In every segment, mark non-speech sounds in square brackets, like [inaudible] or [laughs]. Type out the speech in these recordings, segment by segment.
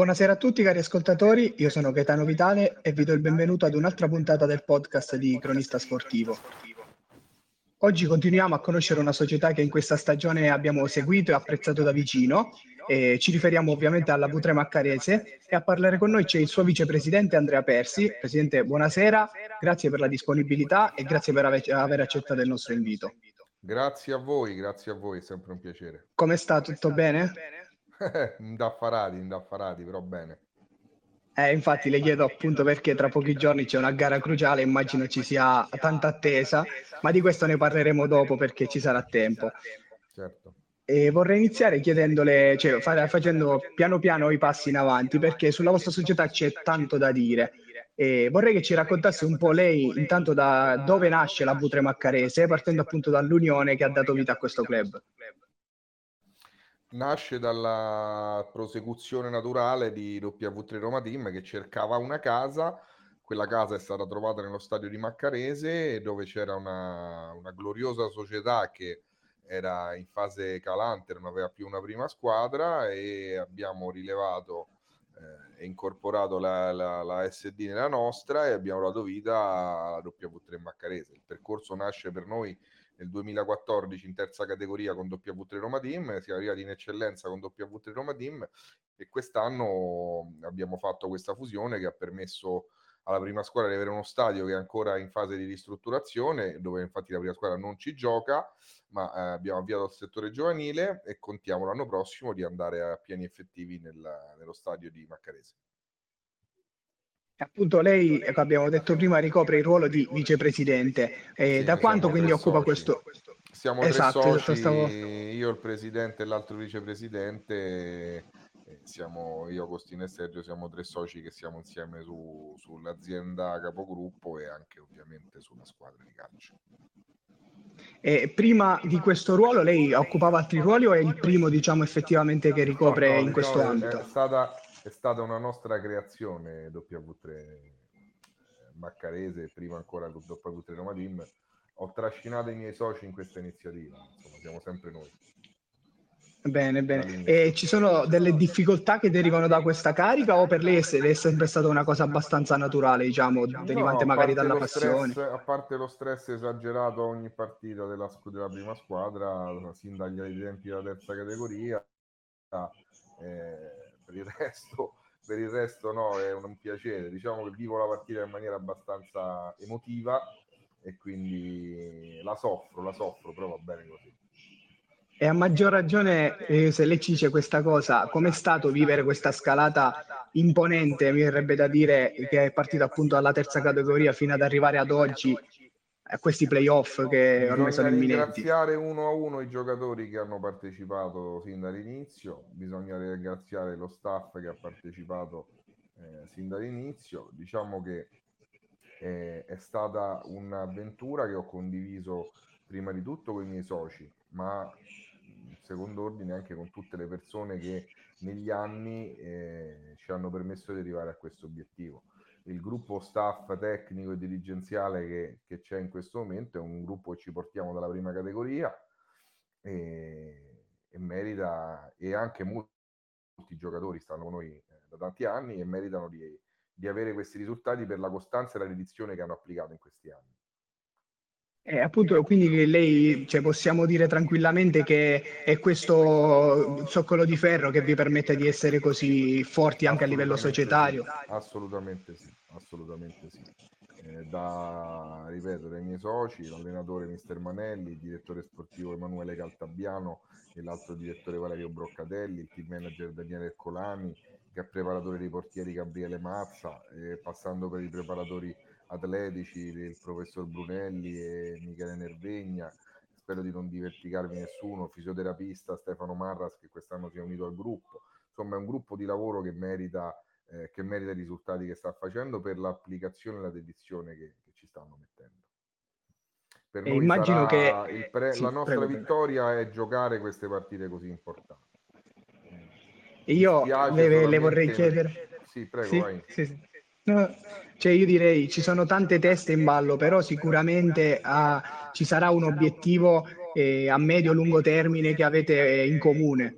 Buonasera a tutti cari ascoltatori, io sono Gaetano Vitale e vi do il benvenuto ad un'altra puntata del podcast di Cronista Sportivo. Oggi continuiamo a conoscere una società che in questa stagione abbiamo seguito e apprezzato da vicino. E ci riferiamo ovviamente alla V3 Maccarese e a parlare con noi c'è il suo vicepresidente Andrea Persi. Presidente, buonasera, grazie per la disponibilità e grazie per aver accettato il nostro invito. Grazie a voi, grazie a voi, è sempre un piacere. Come sta? Tutto bene? [laughs] indaffarati, indaffarati, però bene. Eh, infatti le chiedo appunto perché tra pochi giorni c'è una gara cruciale, immagino ci sia tanta attesa, ma di questo ne parleremo dopo perché ci sarà tempo. Certo. E vorrei iniziare chiedendole, cioè facendo piano piano i passi in avanti, perché sulla vostra società c'è tanto da dire. E vorrei che ci raccontasse un po' lei intanto da dove nasce la V3 Maccarese, partendo appunto dall'unione che ha dato vita a questo club nasce dalla prosecuzione naturale di W3 Roma Team che cercava una casa. Quella casa è stata trovata nello stadio di Maccarese dove c'era una, una gloriosa società che era in fase calante, non aveva più una prima squadra e abbiamo rilevato eh, e incorporato la, la, la, SD nella nostra e abbiamo dato vita alla W3 Maccarese. Il percorso nasce per noi nel 2014 in terza categoria con W3 Roma Team, siamo arrivati in eccellenza con W3 Roma Team e quest'anno abbiamo fatto questa fusione che ha permesso alla prima squadra di avere uno stadio che è ancora in fase di ristrutturazione, dove infatti la prima squadra non ci gioca, ma eh, abbiamo avviato il settore giovanile e contiamo l'anno prossimo di andare a pieni effettivi nel, nello stadio di Maccarese. Appunto lei, come abbiamo detto prima, ricopre il ruolo di vicepresidente. Eh, sì, da quanto quindi occupa soci. questo? Siamo esatto, tre soci, stavo... io il presidente e l'altro vicepresidente. Siamo, io, Agostino e Sergio, siamo tre soci che siamo insieme su, sull'azienda capogruppo e anche ovviamente sulla squadra di calcio. E prima di questo ruolo lei occupava altri ruoli o è il primo, diciamo, effettivamente che ricopre no, no, in questo diciamo, ambito? È stata, è stata una nostra creazione W3 eh, Maccarese, prima ancora W3 Roma Team. Ho trascinato i miei soci in questa iniziativa, insomma, siamo sempre noi. Bene, bene. E ci sono delle difficoltà che derivano da questa carica o per lei è sempre stata una cosa abbastanza naturale, diciamo, derivante no, magari dalla passione? Stress, a parte lo stress esagerato ogni partita della, della prima squadra, sin dagli tempi della terza categoria, eh, per il resto, per il resto no, è un, un piacere. Diciamo che vivo la partita in maniera abbastanza emotiva e quindi la soffro, la soffro, però va bene così. E a maggior ragione, eh, se lei ci dice questa cosa, com'è stato vivere questa scalata imponente, mi verrebbe da dire, che è partita appunto dalla terza categoria fino ad arrivare ad oggi, a questi playoff che ormai bisogna sono imminenti. ringraziare uno a uno i giocatori che hanno partecipato fin dall'inizio, bisogna ringraziare lo staff che ha partecipato eh, sin dall'inizio. Diciamo che eh, è stata un'avventura che ho condiviso prima di tutto con i miei soci, ma in secondo ordine anche con tutte le persone che negli anni eh, ci hanno permesso di arrivare a questo obiettivo il gruppo staff tecnico e dirigenziale che, che, c'è in questo momento è un gruppo che ci portiamo dalla prima categoria e, e merita, e anche molti, giocatori stanno con noi eh, da tanti anni e meritano di, di avere questi risultati per la costanza e la dedizione che hanno applicato in questi anni. Eh, appunto, quindi lei, cioè, possiamo dire tranquillamente che è questo zoccolo di ferro che vi permette di essere così forti anche a livello societario? Sì, assolutamente sì, assolutamente sì. Eh, da, ripeto, dai miei soci, l'allenatore Mister Manelli, il direttore sportivo Emanuele Caltabiano e l'altro direttore Valerio Broccatelli, il team manager Daniele Ercolani, che è preparatore dei portieri Gabriele Mazza, eh, passando per i preparatori atletici il professor Brunelli e Michele Nervegna, spero di non dimenticarvi nessuno, fisioterapista Stefano Marras che quest'anno si è unito al gruppo, insomma è un gruppo di lavoro che merita, eh, che merita i risultati che sta facendo per l'applicazione e la dedizione che, che ci stanno mettendo. Per noi immagino che pre- sì, la nostra prego, vittoria prego. è giocare queste partite così importanti. Io le, le, vorrei chiedere... Sì, prego, sì, vai. Sì, cioè io direi ci sono tante teste in ballo, però sicuramente uh, ci sarà un obiettivo eh, a medio-lungo termine che avete in comune.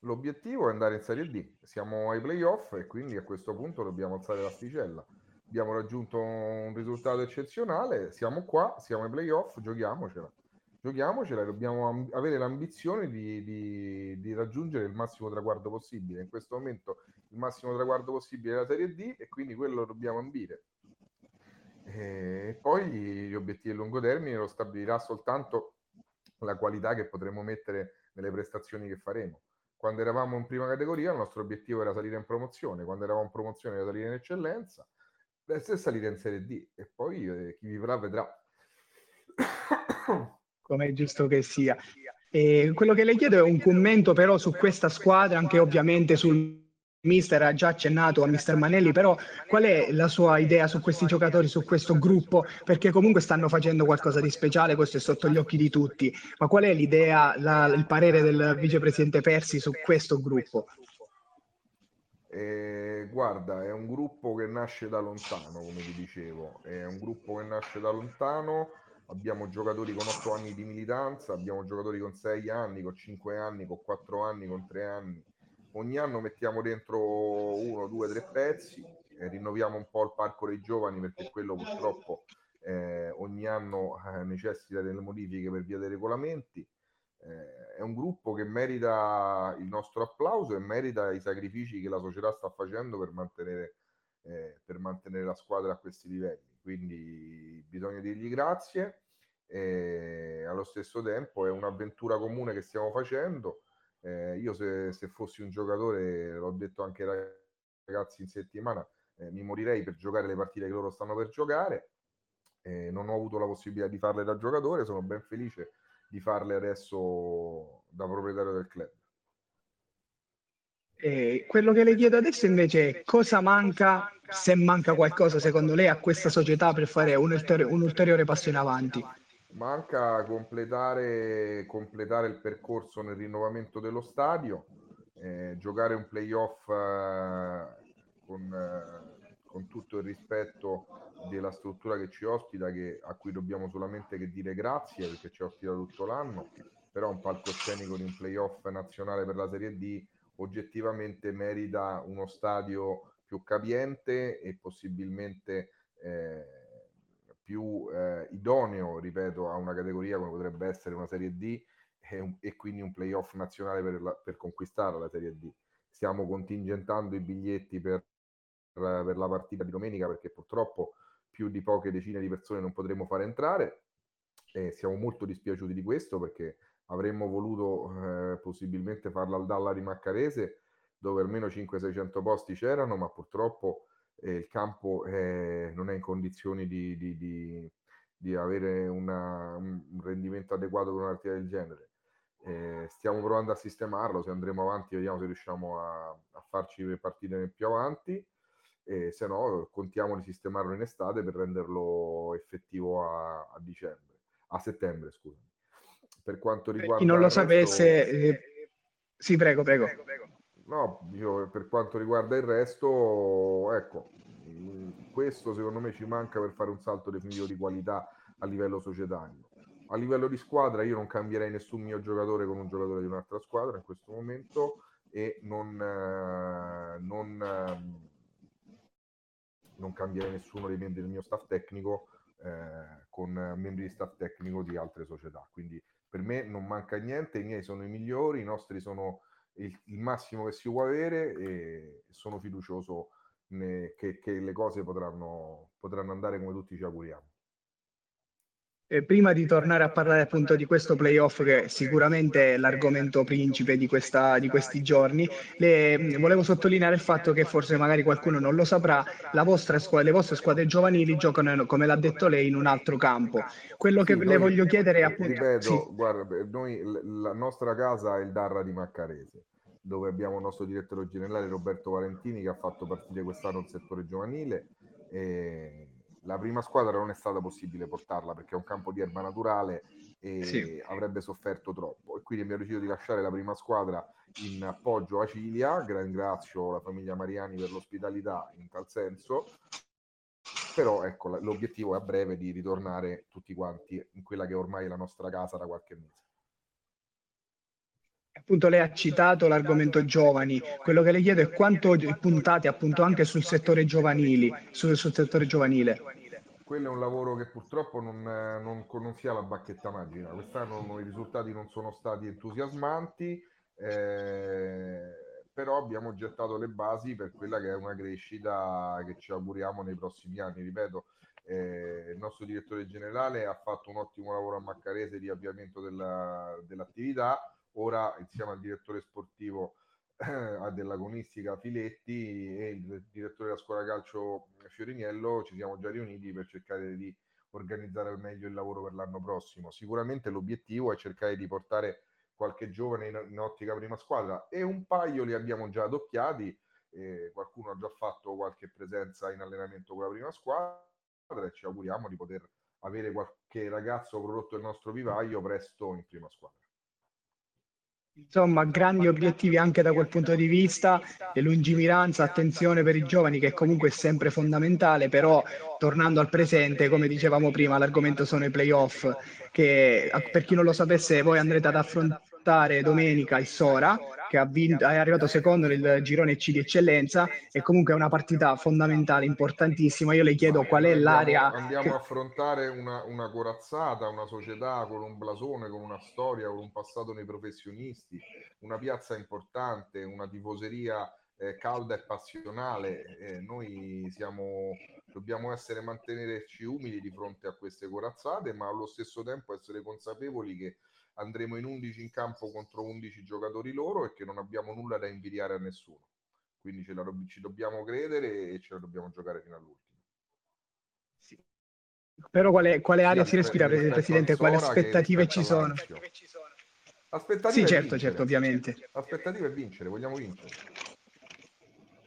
L'obiettivo è andare in Serie D, siamo ai playoff e quindi a questo punto dobbiamo alzare l'asticella. Abbiamo raggiunto un risultato eccezionale, siamo qua, siamo ai playoff, giochiamocela. Giochiamocela e dobbiamo amb- avere l'ambizione di, di, di, raggiungere il massimo traguardo possibile. In questo momento il massimo traguardo possibile è la Serie D e quindi quello dobbiamo ambire. E poi gli obiettivi a lungo termine lo stabilirà soltanto la qualità che potremo mettere nelle prestazioni che faremo. Quando eravamo in prima categoria il nostro obiettivo era salire in promozione, quando eravamo in promozione era salire in eccellenza, adesso è salire in Serie D e poi eh, chi vivrà vedrà. Come è giusto che sia. E quello che le chiedo è un commento però su questa squadra, anche ovviamente sul mister ha già accennato a mister Manelli, però qual è la sua idea su questi giocatori, su questo gruppo? Perché comunque stanno facendo qualcosa di speciale, questo è sotto gli occhi di tutti, ma qual è l'idea, la, il parere del vicepresidente Persi su questo gruppo? Eh, guarda, è un gruppo che nasce da lontano, come vi dicevo, è un gruppo che nasce da lontano. Abbiamo giocatori con 8 anni di militanza, abbiamo giocatori con 6 anni, con 5 anni, con 4 anni, con 3 anni ogni anno mettiamo dentro uno, due, tre pezzi, eh, rinnoviamo un po' il parco dei giovani perché quello purtroppo eh, ogni anno eh, necessita delle modifiche per via dei regolamenti. Eh, è un gruppo che merita il nostro applauso e merita i sacrifici che la società sta facendo per mantenere, eh, per mantenere la squadra a questi livelli. Quindi bisogna dirgli grazie. E allo stesso tempo è un'avventura comune che stiamo facendo eh, io se, se, fossi un giocatore, l'ho detto anche ai ragazzi in settimana, eh, mi morirei per giocare le partite che loro stanno per giocare. Eh, non ho avuto la possibilità di farle da giocatore, sono ben felice di farle adesso da proprietario del club. E quello che le chiedo adesso invece è cosa manca, se manca qualcosa secondo lei a questa società per fare un, ulteriore, un ulteriore passo in avanti. Manca completare, completare il percorso nel rinnovamento dello stadio, eh, giocare un playoff eh, con, eh, con, tutto il rispetto della struttura che ci ospita, che, a cui dobbiamo solamente che dire grazie perché ci ospita tutto l'anno, però un palcoscenico di un playoff nazionale per la Serie D oggettivamente merita uno stadio più capiente e possibilmente eh, più eh, idoneo, ripeto, a una categoria come potrebbe essere una Serie D e, un, e quindi un playoff nazionale per, la, per, conquistare la Serie D. Stiamo contingentando i biglietti per, per la partita di domenica perché purtroppo più di poche decine di persone non potremo fare entrare e siamo molto dispiaciuti di questo perché avremmo voluto eh, possibilmente farla al Dalla di Maccarese dove almeno 500-600 posti c'erano ma purtroppo eh, il campo eh, non è in condizioni di, di, di, di avere una, un rendimento adeguato per una partita del genere. Eh, stiamo provando a sistemarlo, se andremo avanti vediamo se riusciamo a, a farci partite più avanti, e se no contiamo di sistemarlo in estate per renderlo effettivo a, a dicembre, a settembre scusami. Per quanto riguarda... Chi non lo sapesse... Eh... Sì, prego, prego. prego, prego. No, io, per quanto riguarda il resto, ecco, questo secondo me ci manca per fare un salto definitivo di qualità a livello societario. A livello di squadra io non cambierei nessun mio giocatore con un giocatore di un'altra squadra in questo momento e non, eh, non, eh, non cambierei nessuno dei membri del mio staff tecnico eh, con membri di staff tecnico di altre società. Quindi per me non manca niente, i miei sono i migliori, i nostri sono il, il massimo che si può avere e sono fiducioso ne, che, che, le cose potranno, potranno andare come tutti ci auguriamo. E prima di tornare a parlare appunto di questo playoff, che sicuramente è l'argomento principe di, questa, di questi giorni, le, volevo sottolineare il fatto che forse magari qualcuno non lo saprà, squadra, le vostre squadre giovanili giocano, come l'ha detto lei, in un altro campo. Quello che sì, le voglio chiedere è appunto... Ripeto, sì. guarda, noi, la nostra casa è il Darra di Maccarese, dove abbiamo il nostro direttore generale Roberto Valentini che ha fatto partire quest'anno il settore giovanile. E la prima squadra non è stata possibile portarla perché è un campo di erba naturale e sì. avrebbe sofferto troppo. E quindi abbiamo deciso di lasciare la prima squadra in appoggio a Cilia. Ringrazio la famiglia Mariani per l'ospitalità in tal senso. Però ecco l'obiettivo è a breve di ritornare tutti quanti in quella che ormai è la nostra casa da qualche mese Appunto lei ha citato l'argomento giovani, quello che le chiedo è quanto puntate appunto anche sul settore sul, sul settore giovanile. Quello è un lavoro che purtroppo non, non, non si ha la bacchetta magica, quest'anno i risultati non sono stati entusiasmanti, eh, però abbiamo gettato le basi per quella che è una crescita che ci auguriamo nei prossimi anni. Ripeto, eh, il nostro direttore generale ha fatto un ottimo lavoro a Maccarese di avviamento della, dell'attività, ora insieme al direttore sportivo eh, dell'agonistica Filetti e il direttore della scuola calcio Fioriniello ci siamo già riuniti per cercare di organizzare al meglio il lavoro per l'anno prossimo. Sicuramente l'obiettivo è cercare di portare qualche giovane in, in ottica prima squadra e un paio li abbiamo già adocchiati, eh, qualcuno ha già fatto qualche presenza in allenamento con la prima squadra e ci auguriamo di poter avere qualche ragazzo prodotto il nostro vivaio presto in prima squadra. Insomma, grandi obiettivi anche da quel punto di vista e lungimiranza, attenzione per i giovani che comunque è sempre fondamentale, però tornando al presente, come dicevamo prima, l'argomento sono i playoff, che per chi non lo sapesse voi andrete ad affrontare domenica il Sora che ha vinto, è arrivato secondo nel girone C di eccellenza e comunque è una partita fondamentale, importantissima. Io le chiedo qual è l'area. Andiamo che... a affrontare una, una corazzata, una società con un blasone, con una storia, con un passato nei professionisti, una piazza importante, una tifoseria eh, calda e passionale. Eh, noi siamo, dobbiamo essere mantenerci umili di fronte a queste corazzate, ma allo stesso tempo essere consapevoli che andremo in 11 in campo contro 11 giocatori loro e che non abbiamo nulla da invidiare a nessuno. Quindi ce la, ci dobbiamo credere e ce la dobbiamo giocare fino all'ultimo. Sì. Però quale, quale aria sì, si respira, Presidente? Quali aspettative ci sono? Aspettative sì, certo, certo, ovviamente. Aspettative è vincere, vogliamo vincere.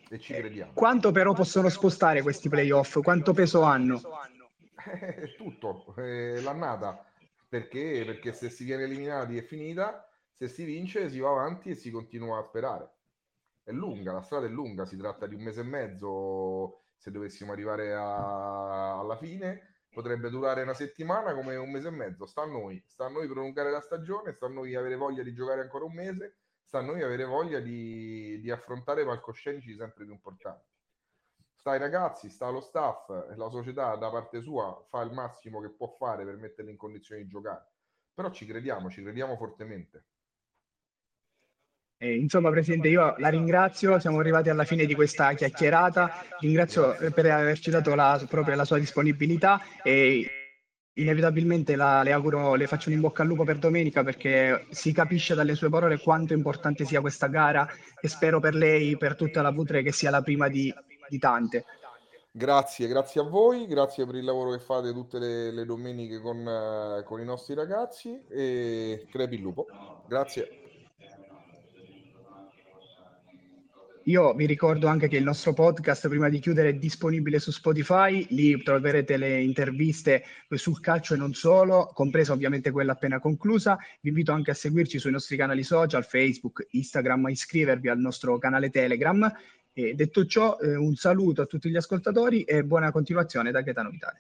E ci crediamo. Quanto però possono spostare questi playoff? Quanto peso hanno? Eh, tutto, eh, l'annata perché? Perché se si viene eliminati è finita, se si vince si va avanti e si continua a sperare. È lunga, la strada è lunga, si tratta di un mese e mezzo se dovessimo arrivare a... alla fine, potrebbe durare una settimana come un mese e mezzo, sta a noi, sta a noi prolungare la stagione, sta a noi avere voglia di giocare ancora un mese, sta a noi avere voglia di, di affrontare palcoscenici sempre più importanti sta ai ragazzi, sta allo staff, la società da parte sua fa il massimo che può fare per metterli in condizioni di giocare. Però ci crediamo, ci crediamo fortemente. Eh, insomma, Presidente, io la ringrazio, siamo arrivati alla fine di questa chiacchierata, ringrazio Grazie. per averci dato la, proprio la sua disponibilità e inevitabilmente la, le auguro, le faccio un in bocca al lupo per domenica perché si capisce dalle sue parole quanto importante sia questa gara e spero per lei, per tutta la Vutre, che sia la prima di di tante. Grazie, grazie a voi, grazie per il lavoro che fate tutte le, le domeniche con, uh, con, i nostri ragazzi e crepi il lupo. Grazie. Io vi ricordo anche che il nostro podcast, prima di chiudere, è disponibile su Spotify, lì troverete le interviste sul calcio e non solo, compresa ovviamente quella appena conclusa. Vi invito anche a seguirci sui nostri canali social, Facebook, Instagram, a iscrivervi al nostro canale Telegram e detto ciò, eh, un saluto a tutti gli ascoltatori e buona continuazione da Gaetano Vitale.